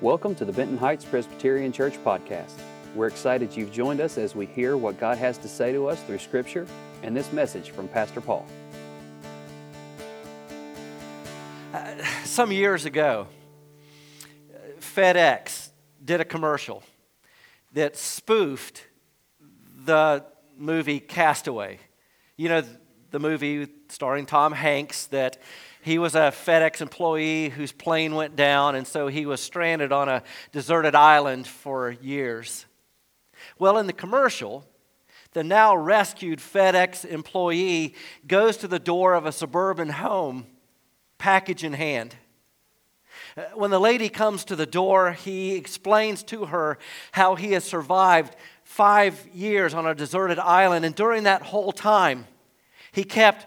Welcome to the Benton Heights Presbyterian Church podcast. We're excited you've joined us as we hear what God has to say to us through Scripture and this message from Pastor Paul. Uh, some years ago, FedEx did a commercial that spoofed the movie Castaway. You know, the movie starring Tom Hanks that he was a FedEx employee whose plane went down, and so he was stranded on a deserted island for years. Well, in the commercial, the now rescued FedEx employee goes to the door of a suburban home, package in hand. Uh, when the lady comes to the door, he explains to her how he has survived five years on a deserted island, and during that whole time, he kept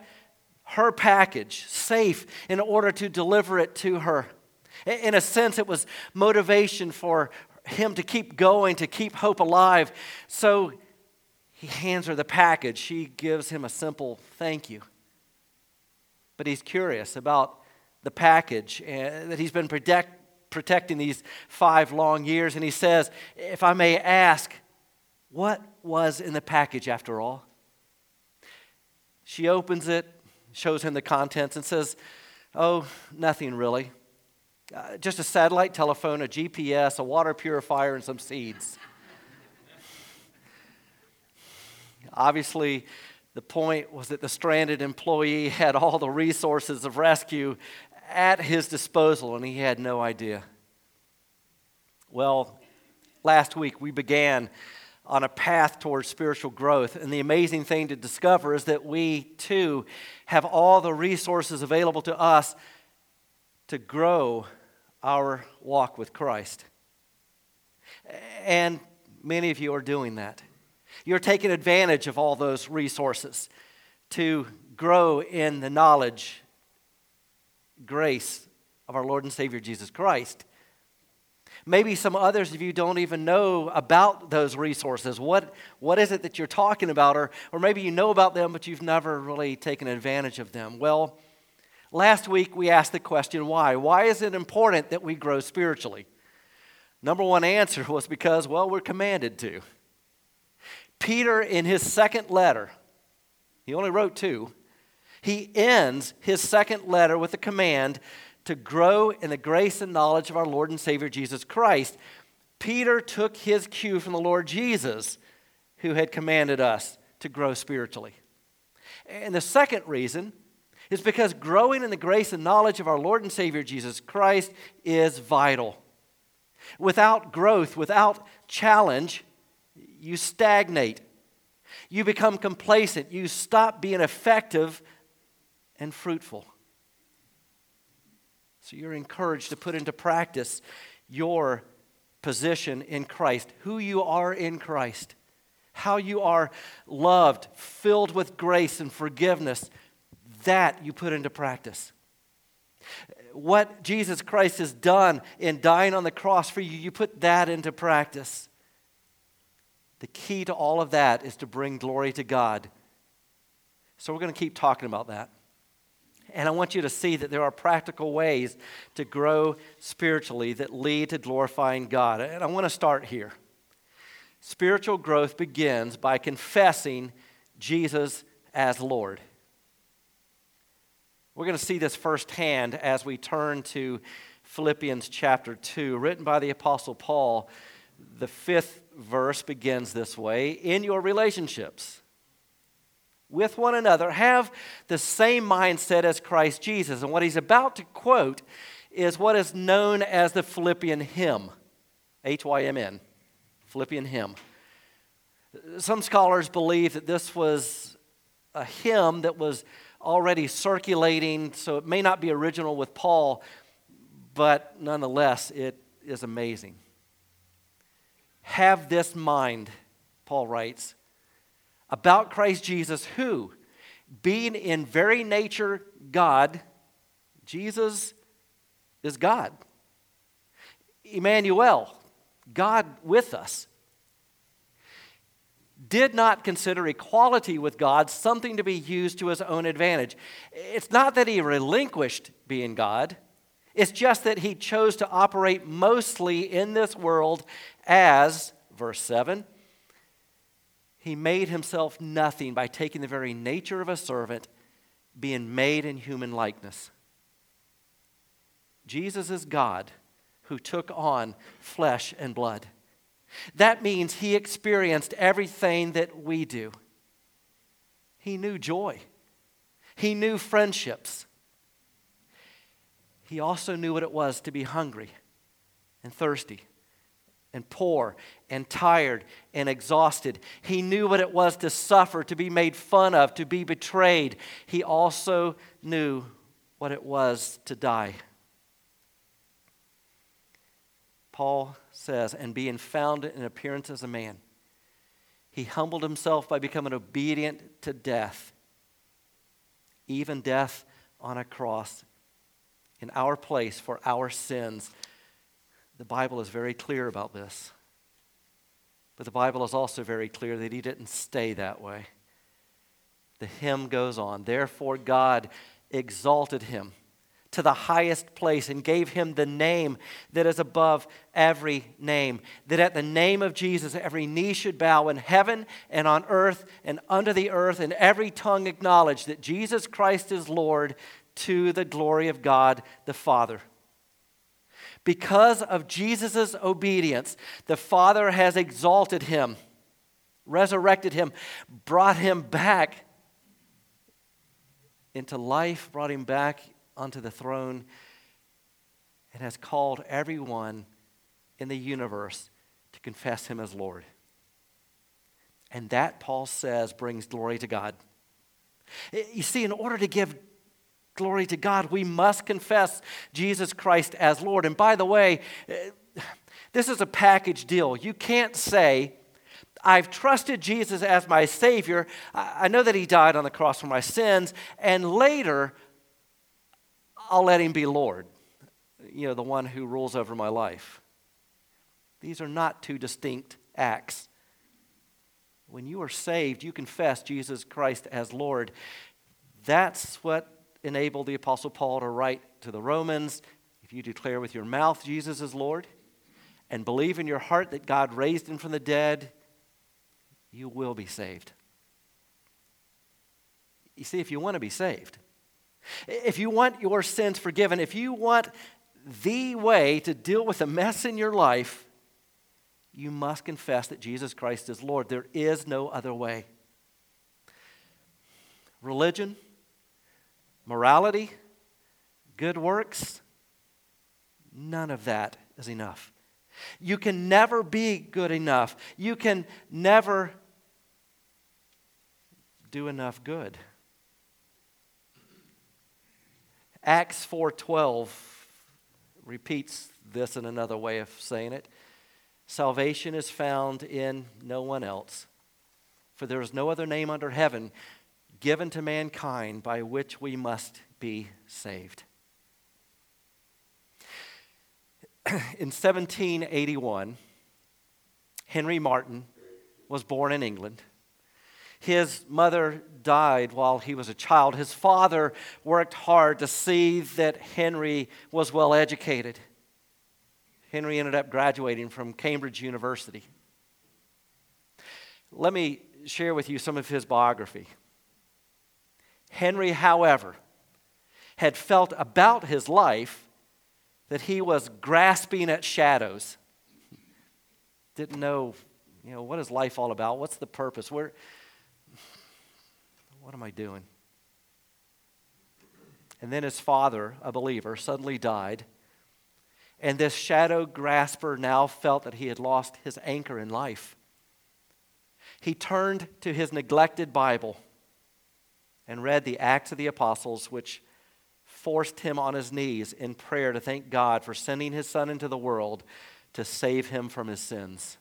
her package safe in order to deliver it to her. In a sense, it was motivation for him to keep going, to keep hope alive. So he hands her the package. She gives him a simple thank you. But he's curious about the package uh, that he's been protect, protecting these five long years. And he says, If I may ask, what was in the package after all? She opens it, shows him the contents, and says, Oh, nothing really. Uh, just a satellite telephone, a GPS, a water purifier, and some seeds. Obviously, the point was that the stranded employee had all the resources of rescue at his disposal, and he had no idea. Well, last week we began on a path towards spiritual growth. And the amazing thing to discover is that we too have all the resources available to us to grow our walk with Christ. And many of you are doing that. You're taking advantage of all those resources to grow in the knowledge, grace of our Lord and Savior Jesus Christ. Maybe some others of you don't even know about those resources. What, what is it that you're talking about? Or, or maybe you know about them, but you've never really taken advantage of them. Well, last week we asked the question why? Why is it important that we grow spiritually? Number one answer was because, well, we're commanded to. Peter, in his second letter, he only wrote two, he ends his second letter with a command to grow in the grace and knowledge of our Lord and Savior Jesus Christ. Peter took his cue from the Lord Jesus, who had commanded us to grow spiritually. And the second reason is because growing in the grace and knowledge of our Lord and Savior Jesus Christ is vital. Without growth, without challenge, you stagnate. You become complacent. You stop being effective and fruitful. So you're encouraged to put into practice your position in Christ, who you are in Christ, how you are loved, filled with grace and forgiveness. That you put into practice. What Jesus Christ has done in dying on the cross for you, you put that into practice. The key to all of that is to bring glory to God. So we're going to keep talking about that. And I want you to see that there are practical ways to grow spiritually that lead to glorifying God. And I want to start here. Spiritual growth begins by confessing Jesus as Lord. We're going to see this firsthand as we turn to Philippians chapter 2, written by the Apostle Paul. The fifth verse begins this way In your relationships, with one another, have the same mindset as Christ Jesus. And what he's about to quote is what is known as the Philippian hymn H Y M N, Philippian hymn. Some scholars believe that this was a hymn that was already circulating, so it may not be original with Paul, but nonetheless, it is amazing. Have this mind, Paul writes, about Christ Jesus, who, being in very nature God, Jesus is God. Emmanuel, God with us, did not consider equality with God something to be used to his own advantage. It's not that he relinquished being God, It's just that he chose to operate mostly in this world as, verse 7, he made himself nothing by taking the very nature of a servant, being made in human likeness. Jesus is God who took on flesh and blood. That means he experienced everything that we do. He knew joy, he knew friendships. He also knew what it was to be hungry and thirsty and poor and tired and exhausted. He knew what it was to suffer, to be made fun of, to be betrayed. He also knew what it was to die. Paul says, and being found in appearance as a man, he humbled himself by becoming obedient to death, even death on a cross in our place for our sins. The Bible is very clear about this. But the Bible is also very clear that he didn't stay that way. The hymn goes on. Therefore, God exalted him to the highest place and gave him the name that is above every name. That at the name of Jesus, every knee should bow in heaven and on earth and under the earth, and every tongue acknowledge that Jesus Christ is Lord to the glory of God the Father. Because of Jesus' obedience, the Father has exalted him, resurrected him, brought him back into life, brought him back onto the throne, and has called everyone in the universe to confess him as Lord. And that, Paul says, brings glory to God. You see, in order to give glory to God, we must confess Jesus Christ as Lord. And by the way, eh, this is a package deal. You can't say, I've trusted Jesus as my Savior. I know that He died on the cross for my sins, and later I'll let Him be Lord, you know, the one who rules over my life. These are not two distinct acts. When you are saved, you confess Jesus Christ as Lord. That's what enabled the Apostle Paul to write to the Romans if you declare with your mouth Jesus is Lord and believe in your heart that God raised him from the dead, you will be saved. You see, if you want to be saved, if you want your sins forgiven, if you want the way to deal with the mess in your life, you must confess that Jesus Christ is Lord. There is no other way. Religion, morality, good works, none of that is enough. You can never be good enough. You can never do enough good. Acts 4:12 repeats this in another way of saying it. Salvation is found in no one else, for there is no other name under heaven given to mankind by which we must be saved. in 1781, Henry Martyn was born in England. His mother died while he was a child. His father worked hard to see that Henry was well educated. Henry ended up graduating from Cambridge University. Let me share with you some of his biography. Henry, however, had felt about his life that he was grasping at shadows. Didn't know, you know, what is life all about? What's the purpose? Where what am I doing? And then his father, a believer, suddenly died. And this shadow grasper now felt that he had lost his anchor in life. He turned to his neglected Bible and read the Acts of the Apostles, which forced him on his knees in prayer to thank God for sending his son into the world to save him from his sins.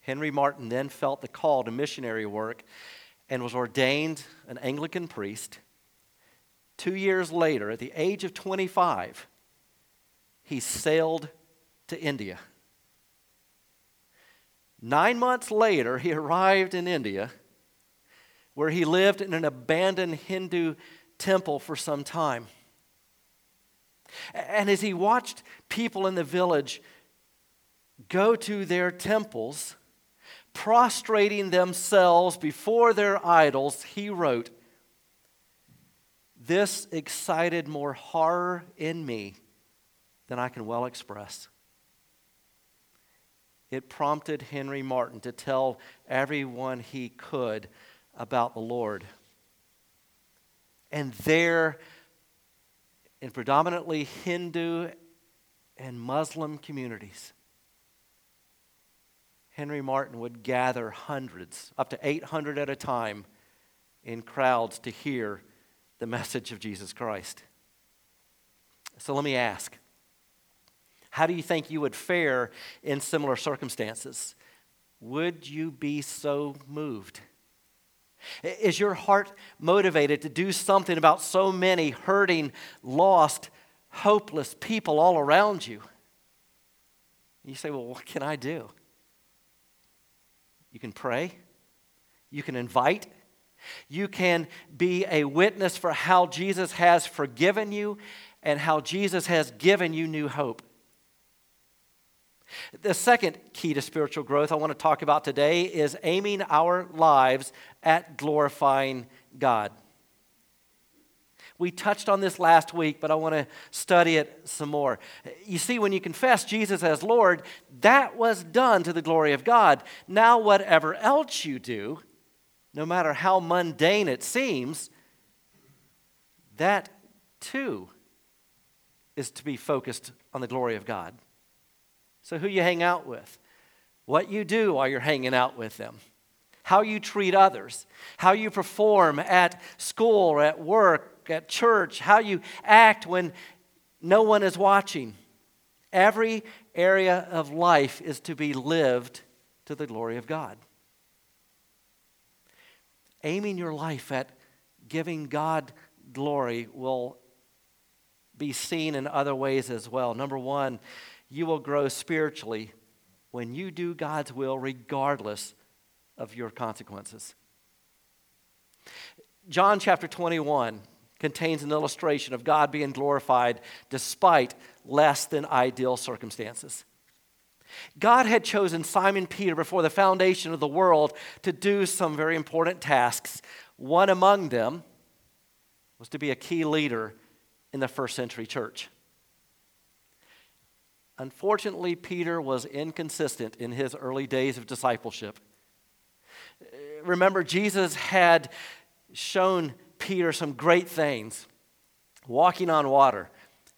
Henry Martyn then felt the call to missionary work and was ordained an Anglican priest. Two years later, at the age of 25, he sailed to India. Nine months later, he arrived in India where he lived in an abandoned Hindu temple for some time. And as he watched people in the village go to their temples, prostrating themselves before their idols, he wrote, This excited more horror in me than I can well express. It prompted Henry Martyn to tell everyone he could about the Lord. And there, in predominantly Hindu and Muslim communities, Henry Martyn would gather hundreds, up to 800 at a time, in crowds to hear the message of Jesus Christ. So let me ask how do you think you would fare in similar circumstances? Would you be so moved? Is your heart motivated to do something about so many hurting, lost, hopeless people all around you? You say, Well, what can I do? You can pray, you can invite, you can be a witness for how Jesus has forgiven you and how Jesus has given you new hope. The second key to spiritual growth I want to talk about today is aiming our lives at glorifying God. We touched on this last week, but I want to study it some more. You see, when you confess Jesus as Lord, that was done to the glory of God. Now, whatever else you do, no matter how mundane it seems, that too is to be focused on the glory of God. So, who you hang out with, what you do while you're hanging out with them, how you treat others, how you perform at school at work, at church, how you act when no one is watching. Every area of life is to be lived to the glory of God. Aiming your life at giving God glory will be seen in other ways as well. Number one, you will grow spiritually when you do God's will regardless of your consequences. John chapter 21 contains an illustration of God being glorified despite less than ideal circumstances. God had chosen Simon Peter before the foundation of the world to do some very important tasks. One among them was to be a key leader in the first century church. Unfortunately, Peter was inconsistent in his early days of discipleship. Remember, Jesus had shown Peter some great things walking on water,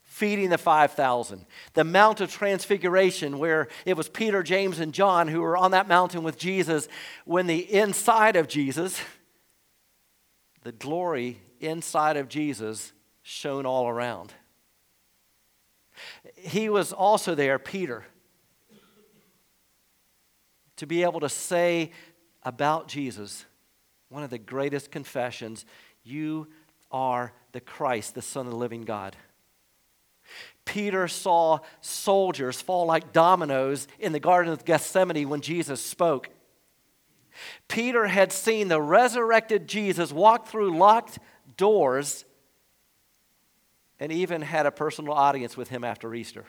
feeding the 5,000, the Mount of Transfiguration, where it was Peter, James, and John who were on that mountain with Jesus, when the inside of Jesus, the glory inside of Jesus, shone all around. He was also there, Peter, to be able to say about Jesus one of the greatest confessions you are the Christ, the Son of the living God. Peter saw soldiers fall like dominoes in the Garden of Gethsemane when Jesus spoke. Peter had seen the resurrected Jesus walk through locked doors and even had a personal audience with him after Easter.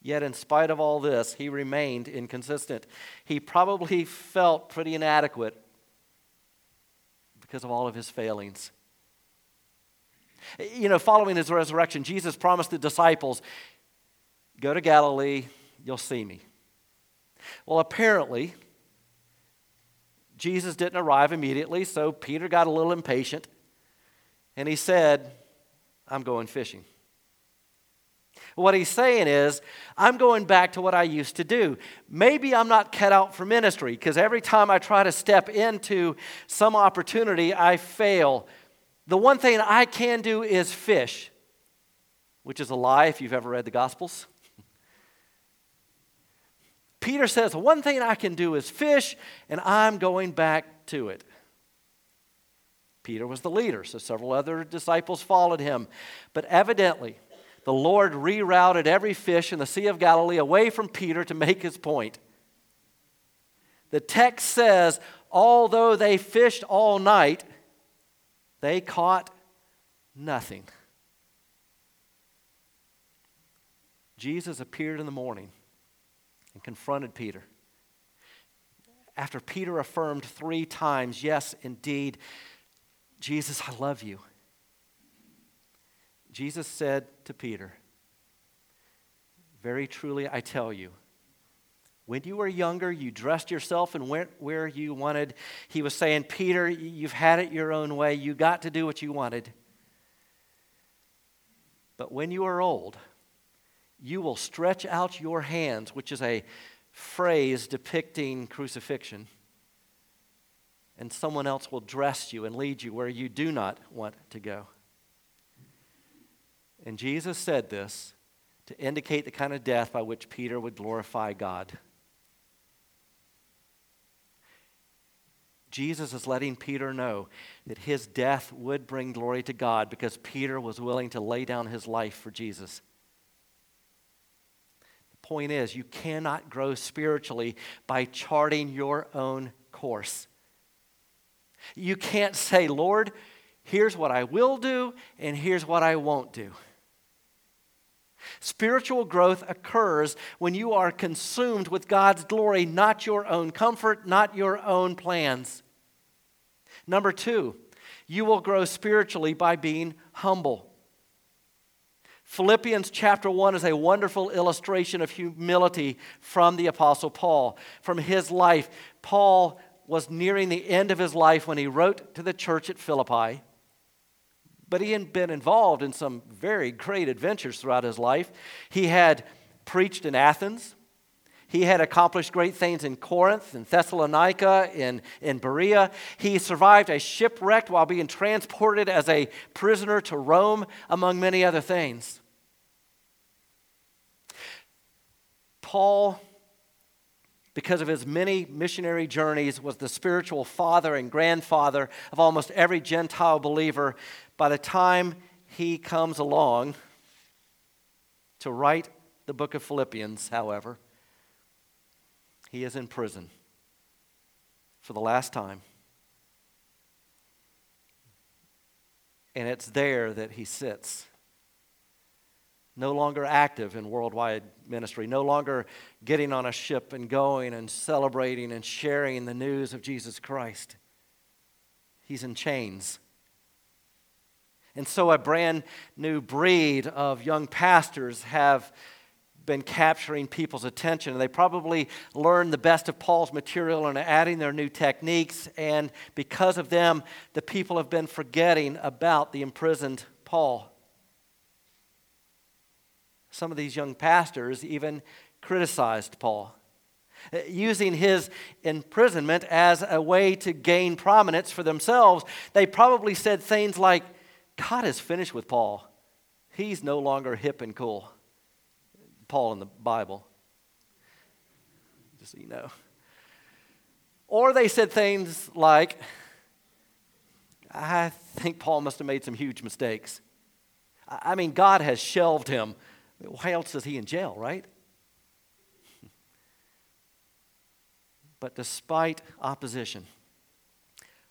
Yet, in spite of all this, he remained inconsistent. He probably felt pretty inadequate because of all of his failings. You know, following his resurrection, Jesus promised the disciples, Go to Galilee, you'll see me. Well, apparently, Jesus didn't arrive immediately, so Peter got a little impatient and he said, I'm going fishing. What he's saying is, I'm going back to what I used to do. Maybe I'm not cut out for ministry because every time I try to step into some opportunity, I fail. The one thing I can do is fish, which is a lie if you've ever read the Gospels. Peter says, one thing I can do is fish, and I'm going back to it. Peter was the leader, so several other disciples followed him. But evidently, the Lord rerouted every fish in the Sea of Galilee away from Peter to make his point. The text says, although they fished all night, they caught nothing. Jesus appeared in the morning and confronted Peter. After Peter affirmed three times, Yes, indeed, Jesus, I love you. Jesus said to Peter, Very truly, I tell you, when you were younger, you dressed yourself and went where you wanted. He was saying, Peter, you've had it your own way. You got to do what you wanted. But when you are old, you will stretch out your hands, which is a phrase depicting crucifixion, and someone else will dress you and lead you where you do not want to go. And Jesus said this to indicate the kind of death by which Peter would glorify God. Jesus is letting Peter know that his death would bring glory to God because Peter was willing to lay down his life for Jesus. The point is, you cannot grow spiritually by charting your own course. You can't say, Lord, here's what I will do, and here's what I won't do. Spiritual growth occurs when you are consumed with God's glory, not your own comfort, not your own plans. Number two, you will grow spiritually by being humble. Philippians chapter 1 is a wonderful illustration of humility from the Apostle Paul. From his life, Paul was nearing the end of his life when he wrote to the church at Philippi. But he had been involved in some very great adventures throughout his life. He had preached in Athens, he had accomplished great things in Corinth, in Thessalonica, in, in Berea. He survived a shipwreck while being transported as a prisoner to Rome, among many other things. Paul, because of his many missionary journeys, was the spiritual father and grandfather of almost every Gentile believer. By the time he comes along to write the book of Philippians, however, he is in prison for the last time. And it's there that he sits. No longer active in worldwide ministry, no longer getting on a ship and going and celebrating and sharing the news of Jesus Christ. He's in chains. And so, a brand new breed of young pastors have been capturing people's attention. And they probably learned the best of Paul's material and adding their new techniques. And because of them, the people have been forgetting about the imprisoned Paul. Some of these young pastors even criticized Paul, uh, using his imprisonment as a way to gain prominence for themselves. They probably said things like, God is finished with Paul. He's no longer hip and cool. Paul in the Bible. Just so you know. Or they said things like, I think Paul must have made some huge mistakes. I mean, God has shelved him. Why else is he in jail, right? But despite opposition,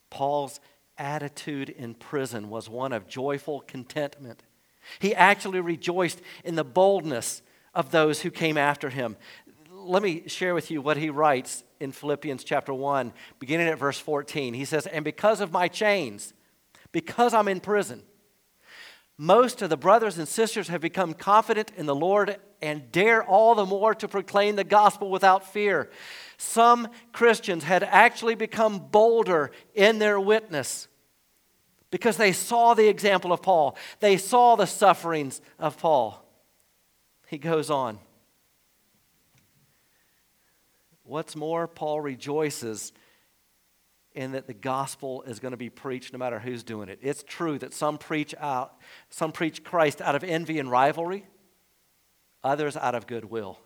Paul's attitude in prison was one of joyful contentment. He actually rejoiced in the boldness of those who came after him. Let me share with you what he writes in Philippians chapter 1, beginning at verse 14. He says, And because of my chains, because I'm in prison, most of the brothers and sisters have become confident in the Lord and dare all the more to proclaim the gospel without fear. Some Christians had actually become bolder in their witness because they saw the example of Paul, they saw the sufferings of Paul. He goes on. What's more, Paul rejoices in that the gospel is going to be preached no matter who's doing it. It's true that some preach out, some preach Christ out of envy and rivalry, others out of goodwill.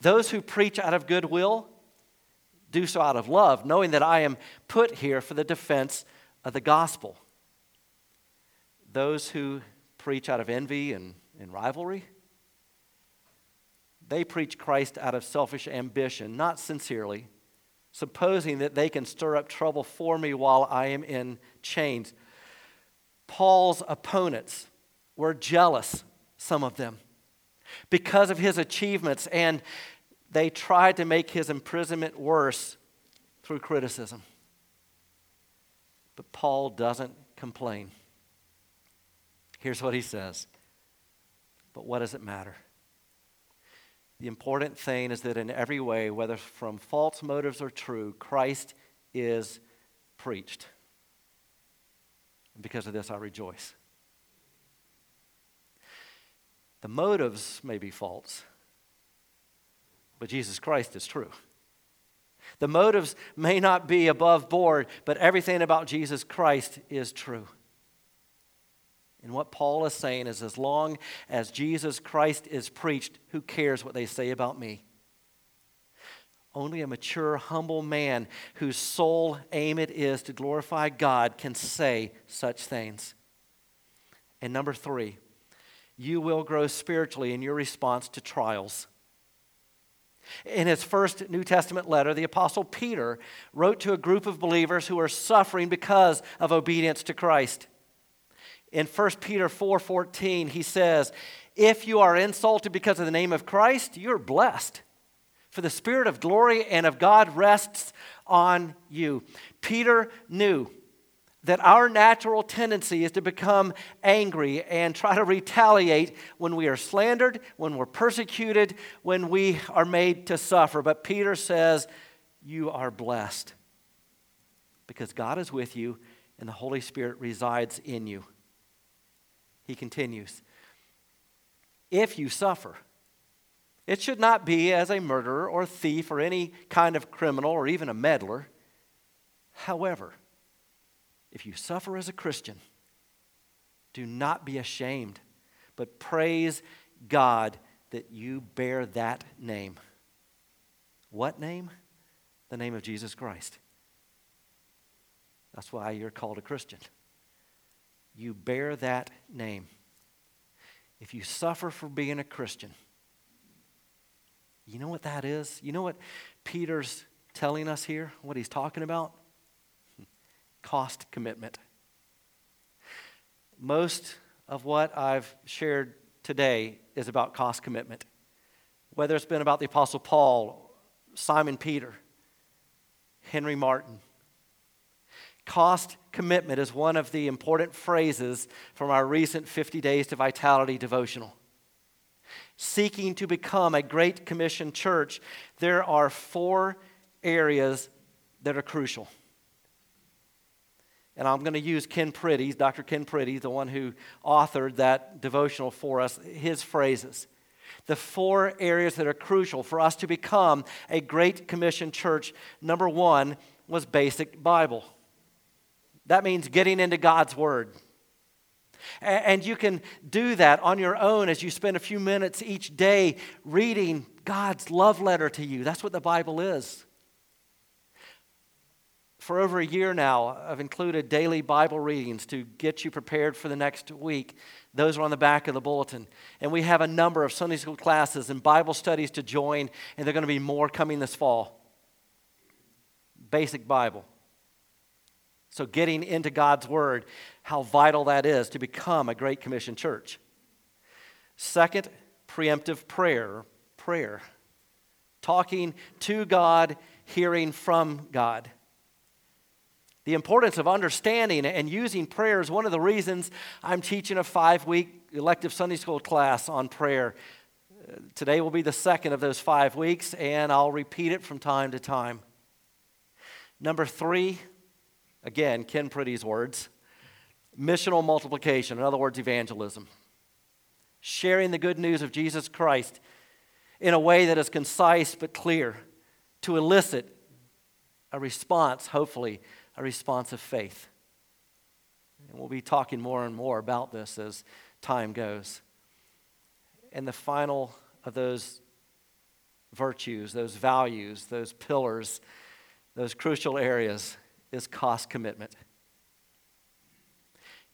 Those who preach out of goodwill do so out of love, knowing that I am put here for the defense of the gospel. Those who preach out of envy and, and rivalry, they preach Christ out of selfish ambition, not sincerely, supposing that they can stir up trouble for me while I am in chains. Paul's opponents were jealous, some of them. because of his achievements, and they tried to make his imprisonment worse through criticism. But Paul doesn't complain. Here's what he says But what does it matter? The important thing is that in every way, whether from false motives or true, Christ is preached. And because of this, I rejoice. The motives may be false, but Jesus Christ is true. The motives may not be above board, but everything about Jesus Christ is true. And what Paul is saying is as long as Jesus Christ is preached, who cares what they say about me? Only a mature, humble man whose sole aim it is to glorify God can say such things. And number three, you will grow spiritually in your response to trials. In his first New Testament letter, the Apostle Peter wrote to a group of believers who are suffering because of obedience to Christ. In 1 Peter 4:14, he says, "If you are insulted because of the name of Christ, you're blessed." For the Spirit of glory and of God rests on you. Peter knew that our natural tendency is to become angry and try to retaliate when we are slandered, when we're persecuted, when we are made to suffer. But Peter says, You are blessed because God is with you and the Holy Spirit resides in you. He continues, If you suffer, it should not be as a murderer or thief or any kind of criminal or even a meddler. However, if you suffer as a Christian, do not be ashamed, but praise God that you bear that name. What name? The name of Jesus Christ. That's why you're called a Christian. You bear that name. If you suffer for being a Christian, you know what that is? You know what Peter's telling us here? What he's talking about? Cost commitment. Most of what I've shared today is about cost commitment. Whether it's been about the Apostle Paul, Simon Peter, Henry Martyn. Cost commitment is one of the important phrases from our recent 50 Days to Vitality devotional seeking to become a Great Commission church, there are four areas that are crucial. And I'm going to use Ken Priddy, Dr. Ken Priddy, the one who authored that devotional for us, his phrases. The four areas that are crucial for us to become a Great Commission church. Number one was basic Bible. That means getting into God's Word. And you can do that on your own as you spend a few minutes each day reading God's love letter to you. That's what the Bible is. For over a year now, I've included daily Bible readings to get you prepared for the next week. Those are on the back of the bulletin. And we have a number of Sunday school classes and Bible studies to join, and there are going to be more coming this fall. Basic Bible. So, getting into God's Word, how vital that is to become a Great Commission church. Second, preemptive prayer. Prayer. Talking to God, hearing from God. The importance of understanding and using prayer is one of the reasons I'm teaching a five week elective Sunday school class on prayer. Today will be the second of those five weeks, and I'll repeat it from time to time. Number three, Again, Ken Priddy's words missional multiplication, in other words, evangelism. Sharing the good news of Jesus Christ in a way that is concise but clear to elicit a response, hopefully, a response of faith. And we'll be talking more and more about this as time goes. And the final of those virtues, those values, those pillars, those crucial areas is cost commitment.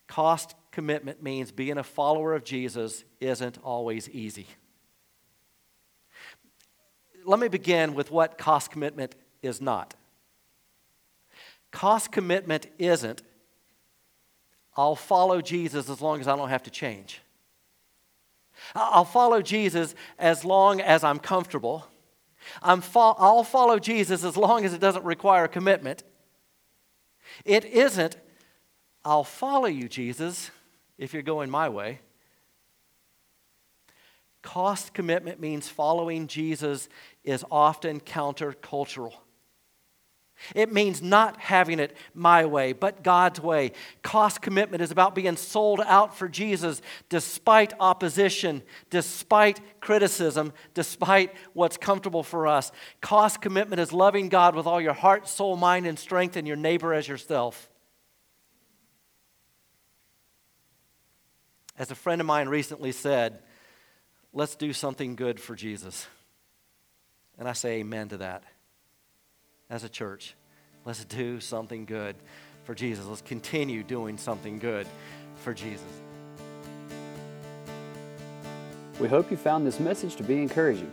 Cost commitment means being a follower of Jesus isn't always easy. Let me begin with what cost commitment is not. Cost commitment isn't, I'll follow Jesus as long as I don't have to change. I'll follow Jesus as long as I'm comfortable. I'm fo- I'll follow Jesus as long as it doesn't require commitment. It isn't, I'll follow you, Jesus, if you're going my way. Cost commitment means following Jesus is often countercultural. It means not having it my way, but God's way. Cost commitment is about being sold out for Jesus despite opposition, despite criticism, despite what's comfortable for us. Cost commitment is loving God with all your heart, soul, mind, and strength, and your neighbor as yourself. As a friend of mine recently said, let's do something good for Jesus. And I say amen to that as a church. Let's do something good for Jesus. Let's continue doing something good for Jesus. We hope you found this message to be encouraging.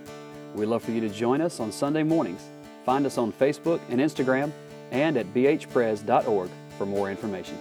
We'd love for you to join us on Sunday mornings. Find us on Facebook and Instagram and at bhpres.org for more information.